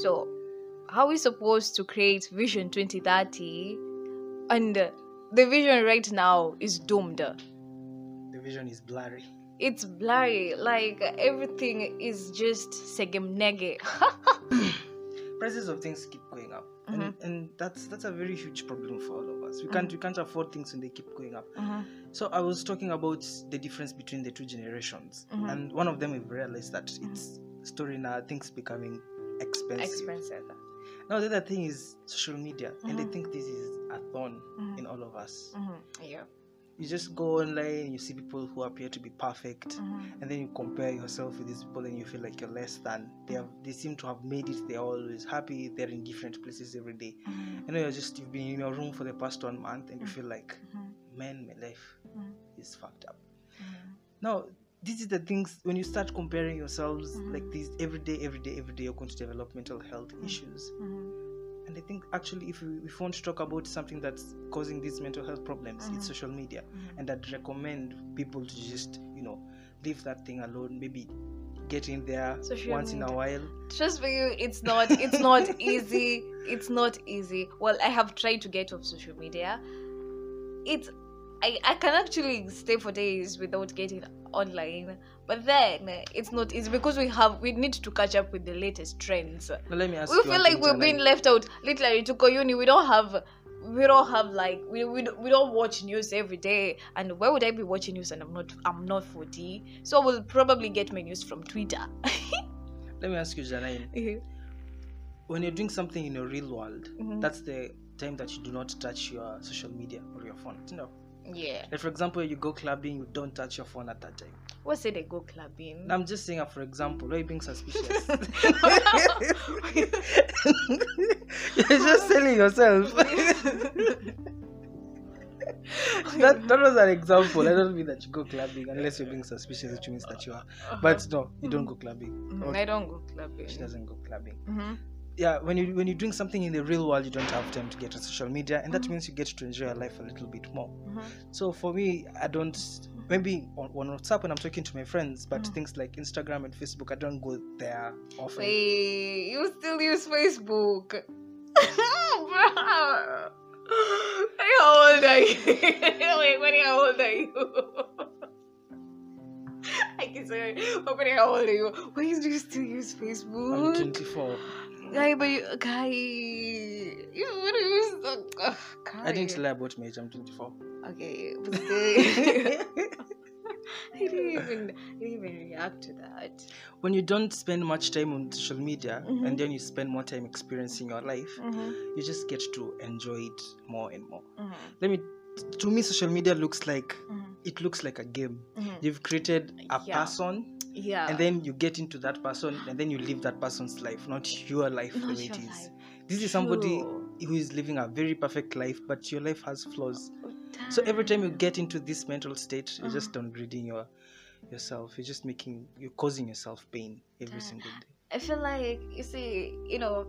So, how are we supposed to create Vision 2030 and the vision right now is doomed? The vision is blurry. It's blurry, like everything is just segemnege. Prices of things keep going up. Mm-hmm. And, and that's that's a very huge problem for all of us. We can't we can't afford things when they keep going up. Mhm. So I was talking about the difference between the two generations, Mhm. and one of them we've realized that it's story now things becoming expensive. Expensive. Now the other thing is social media, and I Mhm. think this is a thorn Mhm. in all of us. Mhm. Yeah. You just go online, you see people who appear to be perfect, Mhm. and then you compare yourself with these people, and you feel like you're less than. They have they seem to have made it. They're always happy. They're in different places every day. Mhm. You know, you're just you've been in your room for the past one month, and you feel like, man, my life is fucked up. Now, this is the things when you start comparing yourselves Mhm. like this every day, every day, every day, you're going to develop mental health issues. Mhm. And I think actually, if we, if we want to talk about something that's causing these mental health problems, it's social media. Mhm. And I'd recommend people to just, you know, leave that thing alone. Maybe get in there Social once in a media. while. Trust me, it's not. It's not easy. It's not easy. Well, I have tried to get off social media. It's. I, I can actually stay for days without getting online, but then it's not easy because we have we need to catch up with the latest trends. Now, let me ask you. we feel like we're being Janai. left out. Literally, to go uni, we don't have. We don't have like we, we, don't- we don't watch news every day, and where would I be watching news and I'm not I'm not forty? So I will probably get my news from Twitter. Let me ask you, Janine. When you're doing something in a real world, Mhm. that's the time that you do not touch your social media or your phone. You know, yeah. like for example, you go clubbing, you don't touch your phone at that time. What's it? They go clubbing. I'm just saying, uh, for example, why are you being suspicious? You're just selling yourself. that, that was an example. I don't mean that you go clubbing unless you're being suspicious, which means that you are. But no, you don't go clubbing. Okay, I don't go clubbing. She doesn't go clubbing. Mhm. Yeah, when you when you're doing something in the real world, you don't have time to get on social media, and that Mhm. means you get to enjoy your life a little bit more. Mhm. So for me, I don't maybe on, on WhatsApp when I'm talking to my friends, but Mhm. things like Instagram and Facebook, I don't go there often. Wait, you still use Facebook? Bruh. How old are you? Wait, what? How old are you? I can say, but how old are you? Why do you still use Facebook? I'm 24. Guy, but you, guy, you you use? Ugh, I didn't lie about my age. I'm 24. Okay, but I didn't even, I didn't even react to that. when you don't spend much time on social media Mhm. and then you spend more time experiencing your life, Mm-hmm. you just get to enjoy it more and more. Mm-hmm. Let me. To me, social media looks like Mm-hmm. It looks like a game. Mm-hmm. You've created a Yeah. person, Yeah. and then you get into that person, and then you live that person's life, not your life Not the your it is. life. This is somebody who is living a very perfect life, but your life has flaws. Oh, So every time you get into this mental state, you're just Uh-huh. downgrading your yourself. You're just making you're causing yourself pain every Damn. single day. I feel like you see, you know,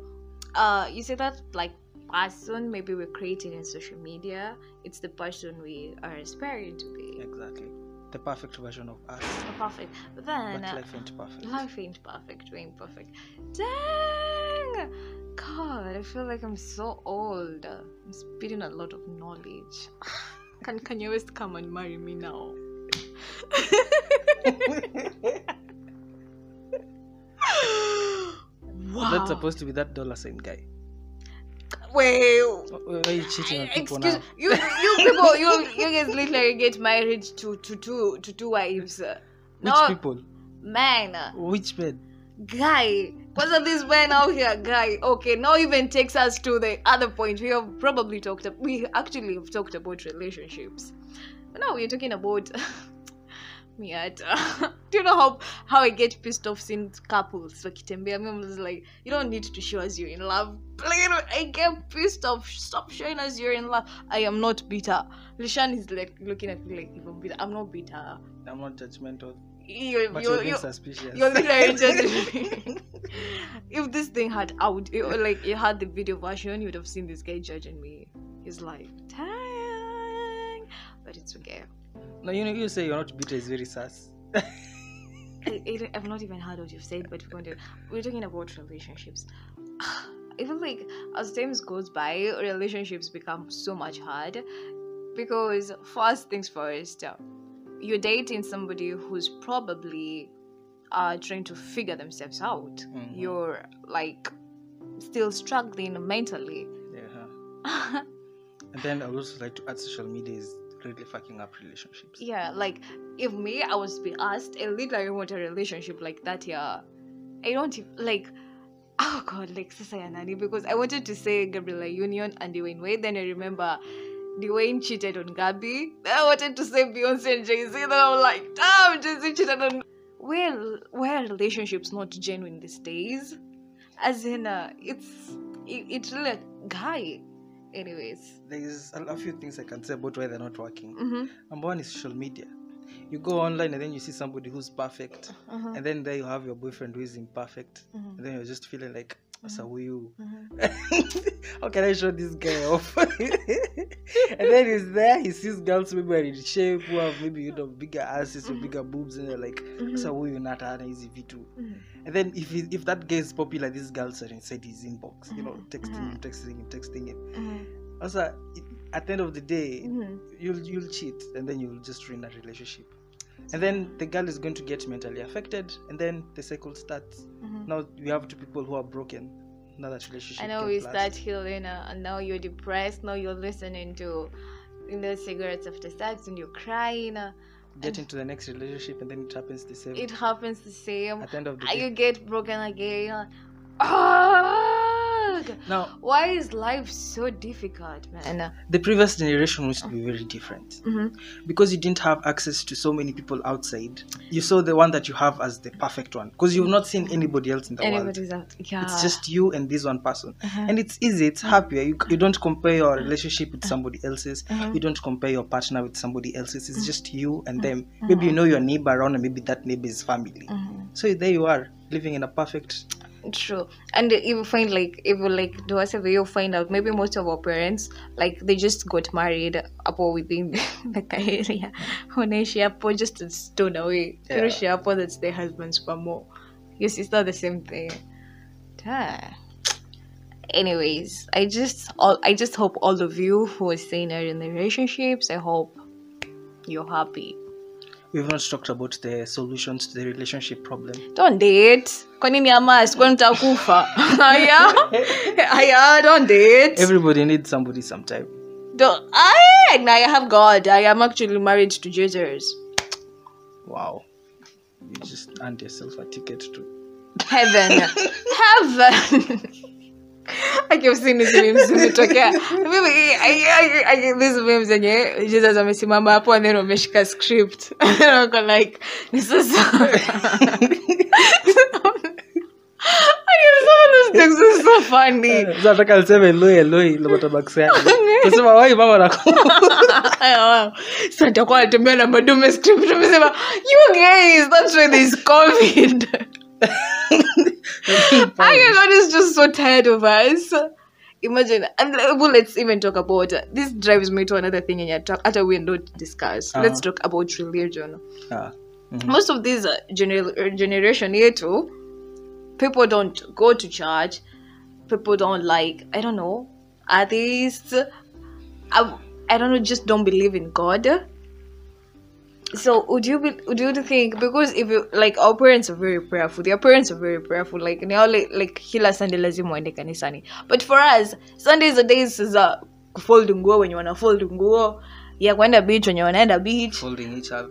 uh, you see that like person maybe we're creating in social media. It's the person we are aspiring to be. Exactly. The perfect version of us. Perfect. But then But uh, life ain't perfect. life ain't perfect. We ain't perfect. Dang. God, I feel like I'm so old. I'm spitting a lot of knowledge. Can Kanye West come and marry me now? wow. That's supposed to be that dollar sign guy. Wait. Why are you cheating on people Excuse now? you, you people, you, you guys literally get married to to two to two wives. Which No, people? man, Which men? guy. What's up, this man out here, guy? Okay, now even takes us to the other point. We have probably talked. ab- We actually have talked about relationships. But now we're talking about. me at do you know how how I get pissed off seeing couples wakitembea me I'm just like you don't need to show us you're in love. Like I get pissed off. Stop showing us you're in love. I am not bitter. Lishan is like looking at me like I'm bitter. I'm not bitter. I'm not judgmental. you But you you're being you suspicious. you're judging if this thing had out or like you had the video version you would have seen this guy judging me. He's like dang but it's okay no, you know, you say you're not bitter is very sus. I, I've not even heard what you've said, but we're, going to, we're talking about relationships. Feel like as times goes by, relationships become so much hard because first things first, you're dating somebody who's probably uh, trying to figure themselves out. Mhm. You're like still struggling mentally. Yeah. And then I would also like to add social media is really fucking up relationships. yeah, like if me, I was be asked, I want a relationship like that. Yeah, I don't like. Oh God, like Sasa ya nani? Because I wanted to say Gabrielle Union and Dwyane Wade, then I remember Dwyane cheated on Gabby. I wanted to say Beyonce and Jay Z. Then I'm like, damn, Jay Z cheated on. Well, where are relationships not genuine these days? As in, uh, it's it, it's really a guy. Anyways, There's a, a few things I can say about why they're not working. mm-hmm. Number one is social media. You go online and then you see somebody who's perfect, Uh-huh. and then there you have your boyfriend who is imperfect, Mhm. and then you're just feeling like, you. Mhm. How can I show this guy off? and then he's there, he sees girls maybe are in shape, who have maybe you know bigger asses or bigger boobs, and they're like, who you not had easy V2. Mhm. And then if he, if that guy is popular, these girls are inside his inbox, you know, texting him, texting him, texting him. Also, at the end of the day, you'll you'll cheat, and then you'll just ruin that relationship. And then the girl is going to get mentally affected, and then the cycle starts. Mhm. Now we have two people who are broken. Now that relationship. I know we last. start healing, uh, and now you're depressed. Now you're listening to you know, cigarettes after sex, and you're crying. Uh, get into the next relationship, and then it happens the same. it happens the same. At the end of the day. you get broken again. Ugh! Now, Why is life so difficult, man? the previous generation used to be very different Mhm. because you didn't have access to so many people outside. You saw the one that you have as the perfect one because you've not seen anybody else in the world. Out. Yeah. It's just you and this one person. Uh-huh. And it's easy, it's happier. You, you don't compare your relationship with somebody else's. Uh-huh. You don't compare your partner with somebody else's. It's just you and them. Maybe you know your neighbor around and maybe that neighbor's family. So there you are, living in a perfect. True. And if you find like if you like do us a you find out maybe most of our parents like they just got married hapo within the area. Wanaishi hapo just a stone away. Yeah. Wanaishi hapo that's their husband's for more. Yes, it's not the same thing. Ah. Anyways, I just all I just hope all of you who are staying out in the relationships, I hope you're happy. We've not talked about the solutions to the relationship problem. Don't date. Kwa nini amas? Kwani utakufa? Aya. Aya, don't date. Everybody needs somebody sometime. Don't. I, I have God. I am actually married to Jesus. Wow. You just earned yourself a ticket to. Heaven. Heaven. I keep seeing these memes zimetokea. Mimi I- I- I- these memes zenye Jesus amesimama hapo and then wameshika script. And then wako like ni sasa. Some of those things are so funny. Sasa nataka niseme Eloi, Eloi, lopata box yake. Kusema wai mama naku- Aya, wow. Sasa nitakuwa natembea na madume script amesema you guys that's why there's covid I God is just so tired of us. Imagine, and uh, well, let's even talk about uh, this drives me to another thing. And talk, after we don't discuss, let's Uh-huh. talk about religion. Ah, mhm. Most of these uh, gener- uh, generation here too, people don't go to church. People don't like I don't know atheists. I, I don't know, just don't believe in God. So would you be, would you think because if you like our parents are very prayerful, their parents are very prayerful. Like they all like, like kila Sunday lazima waende kanisani. But for us, Sundays are days za kufold nguo when you wanna fold nguo, ya kwenda beach when you want wanaenda beach. Folding each other.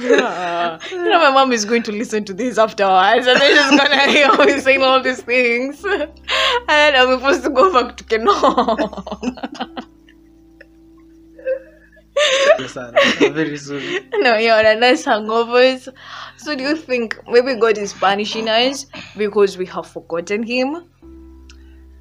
Yeah. you know, my mom is going to listen to this afterwards, and then she's gonna hear me saying all these things, and then I'm supposed to go back to Keno. Yes. Very soon. no, you're on a nice hangovers. So, do you think maybe God is punishing us because we have forgotten Him?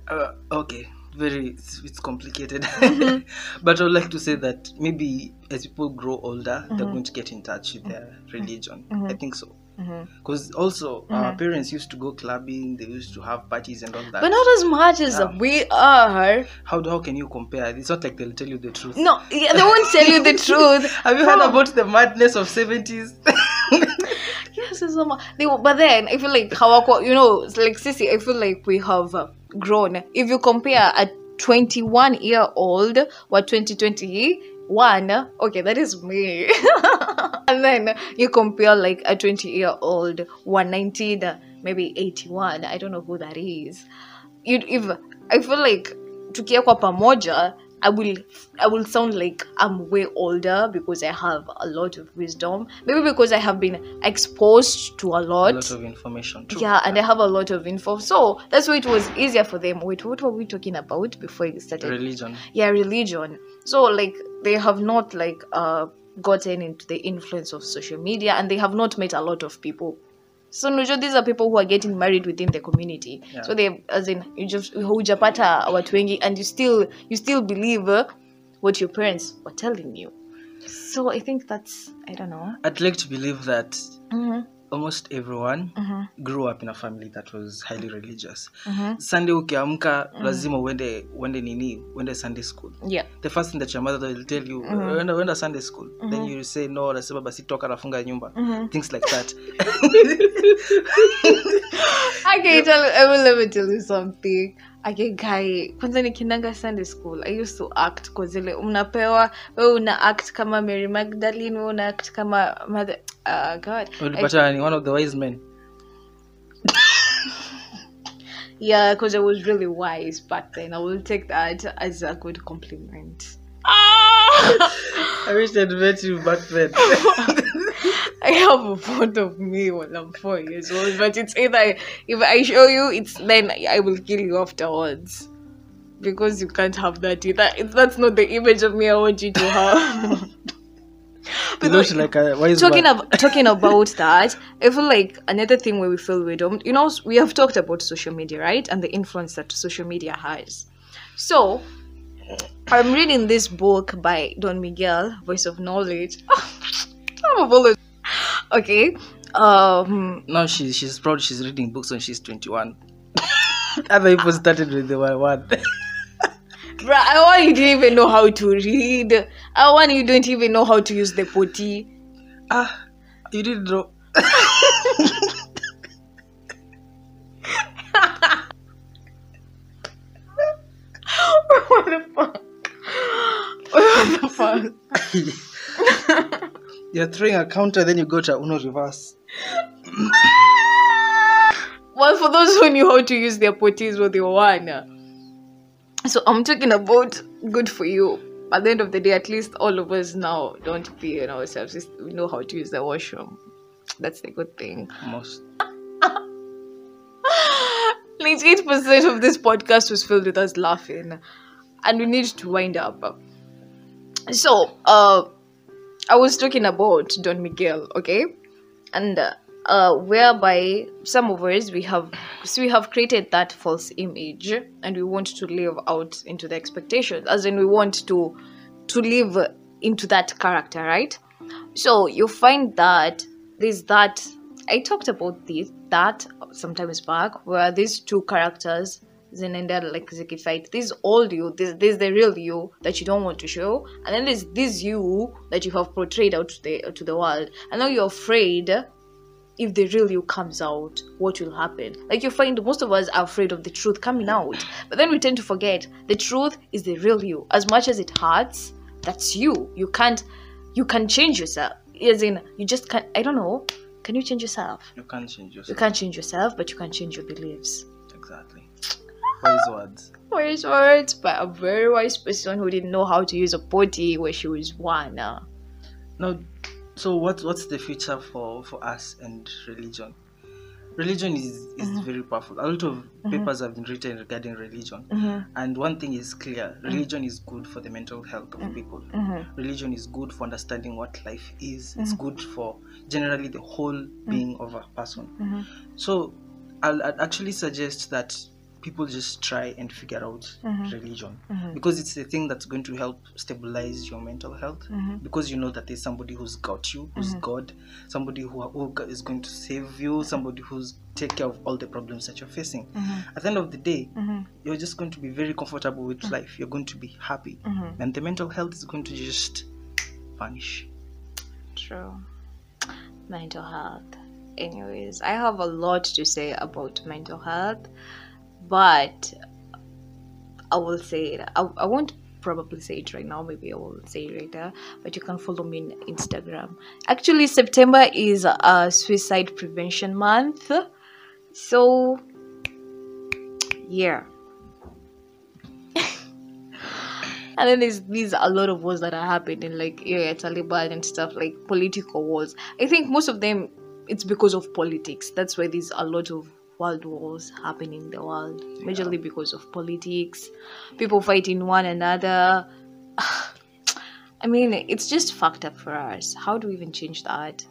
Uh, okay, very it's, it's complicated, mm-hmm. but I would like to say that maybe as people grow older, they're mm-hmm. going to get in touch with their mm-hmm. religion. I think so. Mm-hmm. Because uh, mm-hmm. also mm-hmm. our parents used to go clubbing, they used to have parties and all that. But not as much as um, we are. How how can you compare? It's not like they'll tell you the truth. No, yeah, they won't tell you the truth. Have you no. heard about the madness of seventies? yes, it's so much. They, but then I feel like how you know, it's like Sissy, I feel like we have grown. If you compare a 21 year old what 2020 one okay that is me and then you compare like a 20 year old 119 maybe 81 i don't know who that is you if i feel like tukiekwa pamoja I will I will sound like I'm way older because I have a lot of wisdom. Maybe because I have been exposed to a lot, a lot of information. Too. Yeah, and yeah. I have a lot of info. So that's why it was easier for them. Wait, what were we talking about before we started? Religion. Yeah, religion. So like they have not like uh gotten into the influence of social media and they have not met a lot of people. So unajua these are people who are getting married within the community. Yeah. So they as in you just hujapata watu wengi and you still you still believe uh, what your parents were telling you. So I think that's I don't know. I'd like to believe that Mm-hmm. Almost everyone Mm-hmm. grew up in a family that was highly religious. Mm-hmm. Sunday ukiamka lazima uende uende nini uende Sunday school. Yeah. The first thing that your mother will tell you, Mhm. uenda uenda Sunday school. Then Mhm. you say no, nasema basi toka nafunga nyumba. Mm-hmm. Things like that. Okay, tell I will let me tell you something. Okay, guy, kwanza nikinanga Sunday school, I used to act kwa zile unapewa wewe una act kama Mary Magdalene, wewe una act kama mother uh, God. I, Ulipata ni one of the wise men. yeah, because I was really wise back then. I will take that as a good compliment. I wish I'd met you back then. I have a photo of me when I'm four years old, but it's either if I show you, it's then I will kill you afterwards. Because you can't have that either. That's not the image of me I want you to have. But like uh, a wise talking man. ab- talking about that, I feel like another thing where we feel we don't, you know, we have talked about social media, right, and the influence that social media has. So, I'm reading this book by Don Miguel, Voice of Knowledge. I'm a bullet. Okay. Um. now she's she's proud she's reading books when she's 21 other people started with the one one Bruh, I want you didn't even know how to read. I want you don't even know how to use the potty. ah you didn't know the fuck? What the fuck? you're throwing a counter then you go to uno reverse Well, for those who knew how to use their potties, what they won. So I'm talking about good for you. At the end of the day, at least all of us now don't pee in ourselves. We know how to use the washroom. That's the good thing. most 98% of this podcast was filled with us laughing. And we need to wind up. So, uh, I was talking about Don Miguel, okay? And uh, uh, whereby some of us we have so we have created that false image and we want to live out into the expectations as in we want to to live into that character right so you find that there's that i talked about this that sometimes back where these two characters zinaenda like zikifight this old you this this the real you that you don't want to show and then there's this you that you have portrayed out to the to the world and now you're afraid if the real you comes out, what will happen? Like you find most of us are afraid of the truth coming out, but then we tend to forget the truth is the real you. As much as it hurts, that's you. You can't, you can change yourself. As in, you just can't. I don't know. Can you change yourself? you can't change yourself. You can't change yourself, but you can change your beliefs. exactly wise words Wise words by a very wise person who didn't know how to use a potty when she was one. now so what what's the future for for us and religion religion is is Mhm. very powerful a lot of Mhm. papers have been written regarding religion Mm-hmm. and one thing is clear religion is good for the mental health of Mm. people Mm-hmm. religion is good for understanding what life is it's good for generally the whole being of a person Mm-hmm. so I'll, I'd actually suggest that people just try and figure out Mhm. religion Mhm. because it's the thing that's going to help stabilize your mental health Mm-hmm. because you know that there's somebody who's got you who's Mhm. god somebody who, who is going to save you somebody who's take care of all the problems that you're facing Mm-hmm. at the end of the day Mm-hmm. you're just going to be very comfortable with life you're going to be happy Mm-hmm. and the mental health is going to just vanish True. Mental health. anyways, I have a lot to say about mental health, but I will say it. I, I won't probably say it right now. Maybe I will say it later. But you can follow me on Instagram. Actually, September is a suicide prevention month. So, yeah. and then there's these a lot of wars that are happening, like yeah, Taliban and stuff, like political wars. I think most of them it's because of politics. That's why there's a lot of world wars happening in the world, majorly because of politics, people fighting one another. I mean, it's just fucked up for us. How do we even change that?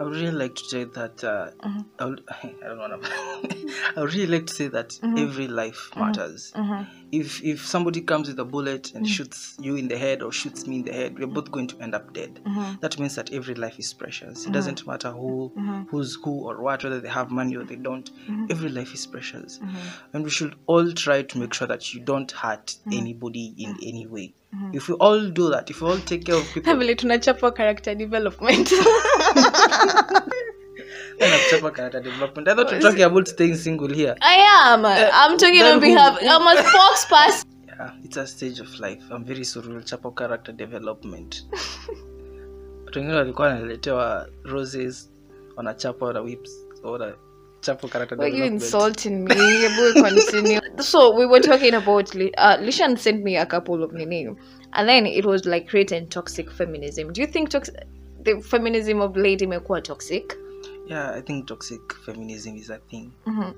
I would really like to say that uh, Mm-hmm. I, would, I don't want to. I would really like to say that Mm-hmm. every life matters. If if somebody comes with a bullet Mm-hmm. and shoots you in the head or shoots me in the head, we're both going to end up dead. Mm-hmm. That means that every life is precious. It doesn't matter who who's who or what, whether they have money or they don't. Mm-hmm. Every life is precious, and we should all try to make sure that you don't hurt Mm-hmm. anybody in any way. If we all do that, if we all take care of people, have vile tunachapa character development Kind of chapa character development. I thought we we're talking about staying single here. i am i'm talking on behalf i'm a spokesperson Yeah, it's a stage of life. I'm very sorry chapa character development. Watu wengine walikuwa wanaletewa roses, wanachapa wana whips, wana chapo character Why you insulting me? We'll continue. so we were talking about uh, Lishan sent me a couple of nini, and then it was like creating toxic feminism. Do you think toxic the feminism of late imekuwa toxic? Yeah, I think toxic feminism is a thing. Mhm.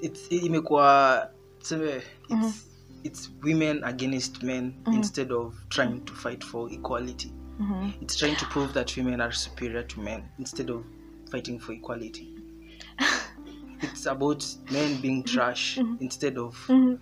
It's imekuwa tuseme it's it's women against men instead of trying to fight for equality. Mhm. It's trying to prove that women are superior to men instead of fighting for equality. it's about men being trash instead of Mhm.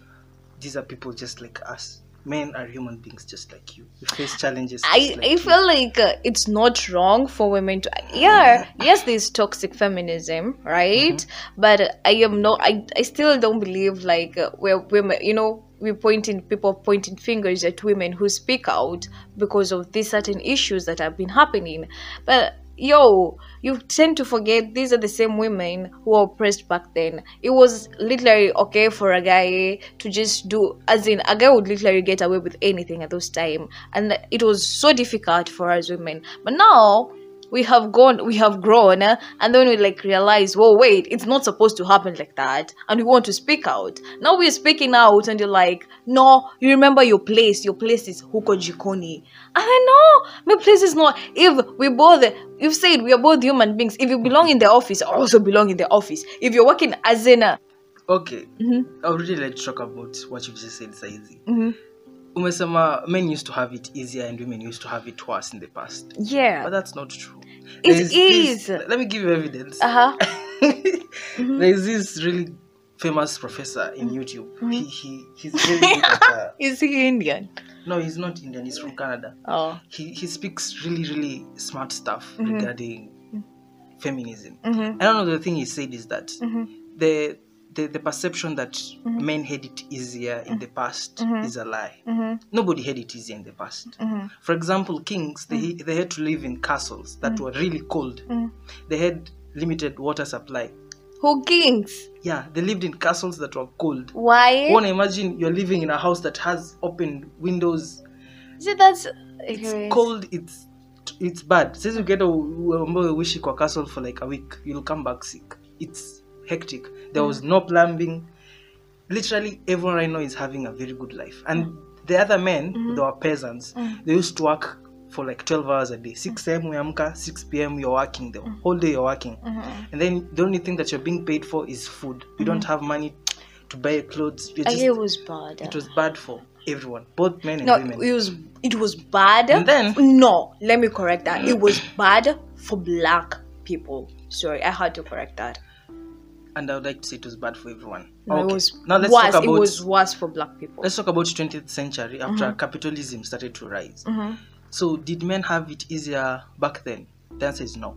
these are people just like us. Men are human beings just like you. We face challenges. I, like I you. feel like uh, it's not wrong for women to yeah yes there's toxic feminism right but I am not I, I still don't believe like uh, where women you know we pointing people pointing fingers at women who speak out because of these certain issues that have been happening but yo you tend to forget these are the same women who were oppressed back then. It was literally okay for a guy to just do as in a guy would literally get away with anything at those time. And it was so difficult for us women. But now we have gone we have grown eh, and then we like realize well wait it's not supposed to happen like that and we want to speak out now we're speaking out and you're like no you remember your place your place is huko jikoni and i know my place is not if we both you've said we are both human beings if you belong in the office i also belong in the office if you're working as in a Okay. Mhm. I would really like to talk about what you've just said, Saizi. Mhm. Umesema men used to have it easier and women used to have it worse in the past. yeah But that's not true. It There's this- let me give you evidence. uh-huh There's this really famous professor in YouTube. He, he he's very good at, uh, is he indian no, he's not Indian. He's from Canada. oh He he speaks really really smart stuff Mm-hmm. regarding feminism. Mhm. I don't know. The thing he said is that Mhm. the the, the perception that Mm-hmm. men had it easier in the past is a lie. Mhm. Nobody had it easier in the past. Mhm. For example, kings they Mm. they had to live in castles that were really cold. They had limited water supply. who kings Yeah, they lived in castles that were cold. why Wanna imagine you're living in a house that has open windows. See, that's It's cold. It's it's bad. Since you get a wishi kwa castle for like a week, you'll come back sick. It's hectic. There was no plumbing. Literally, everyone I know is having a very good life. And mm. the other men, mm-hmm. they were peasants. Mm. They used to work for like 12 hours a day. 6 a.m. umeamka, 6 p.m. you're working. The mm. whole day you're working. Mm-hmm. And then the only thing that you're being paid for is food. You don't mm-hmm. have money to buy clothes. Just, it was bad. it was bad for everyone, both men and no, women. it was it was bad. And then- no, let me correct that. It was bad for black people. Sorry, I had to correct that. And I would like to say it was bad for everyone. No, okay. it was now let's worse. talk it was worse for black people. let's talk about 20th century after Mm-hmm. capitalism started to rise. So did men have it easier back then? The answer is no,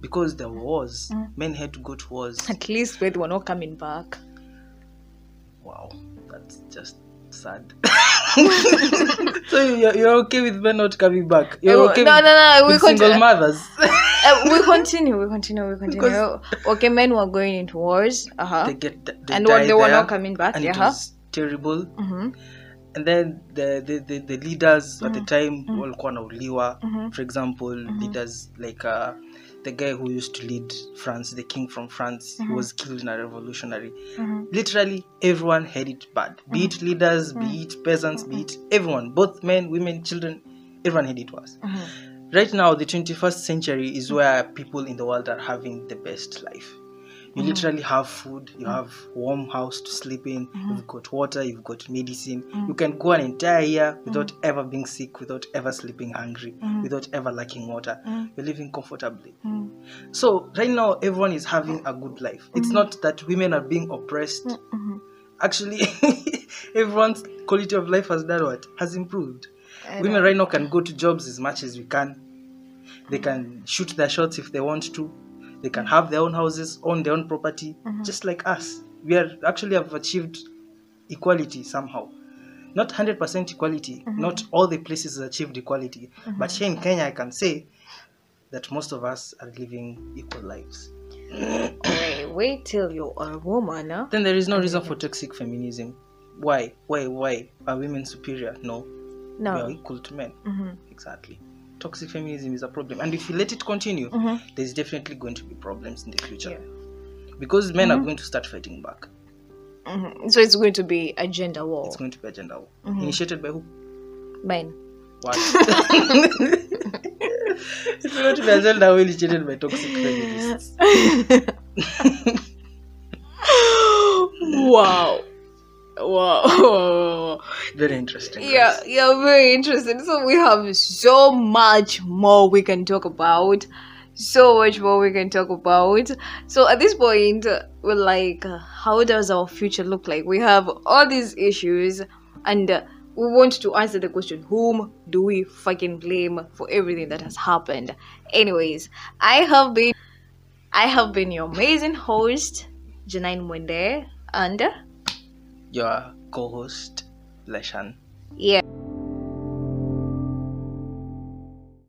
because there were wars. Mm. Men had to go to wars. At least they were not coming back. Wow, that's just sad. so you're, you're okay with men not coming back? You're Oh, okay no, with, no, no, we with single mothers? uh, we continue, we continue, we continue. Okay, men were going into wars, uh huh, they get they and what they were not coming back, and yeah, it was terrible Mm-hmm. and then the the, the, the leaders at the time Mhm. walikuwa wanauliwa Mhm. for example Mhm. leaders like uh, the guy who used to lead france the king from france Mhm. he was killed in a revolutionary Mm-hmm. literally everyone had it bad be it leaders be it peasants be it everyone both men women children everyone had it worse Mm-hmm. Right now the 21st century is where people in the world are having the best life you Mhm. literally have food you have warm house to sleep in Mhm. you've got water you've got medicine Mhm. you can go an entire year without ever being sick without ever sleeping hungry Mhm. without ever lacking water you're living comfortably Mm-hmm. so right now everyone is having a good life it's not that women are being oppressed Mm-hmm. actually everyone's quality of life has done what has improved women right now can go to jobs as much as we can. They can shoot their shots if they want to. They can have their own houses own their own property Mhm. just like us. We are actually have achieved equality somehow. Not 100% equality Mhm. not all the places have achieved equality. But Mhm. here in kenya i can say that most of us are living equal lives. Wait, wait till you're a woman, huh? then there is no reason for toxic feminism. Why? Why? Why? Are women superior? No, we are equal to men Mm-hmm. exactly toxic feminism is a problem and if you let it continue Mm-hmm. there's definitely going to be problems in the future Yeah. because men are Mhm. going to start fighting back Mm-hmm. So it's going to be a gender war. it's going to be a gender war Mhm. initiated by who Men. what it's going to be a gender war initiated by toxic feminists wow. Wow. very interesting yeah, guys. yeah, very interesting. So we have so much more we can talk about. So much more we can talk about. So at this point, we're like, how does our future look like? We have all these issues, and we want to answer the question: Whom do we fucking blame for everything that has happened? Anyways, I have been, I have been your amazing host, Janine Mwende, and your co-host leshan yeah.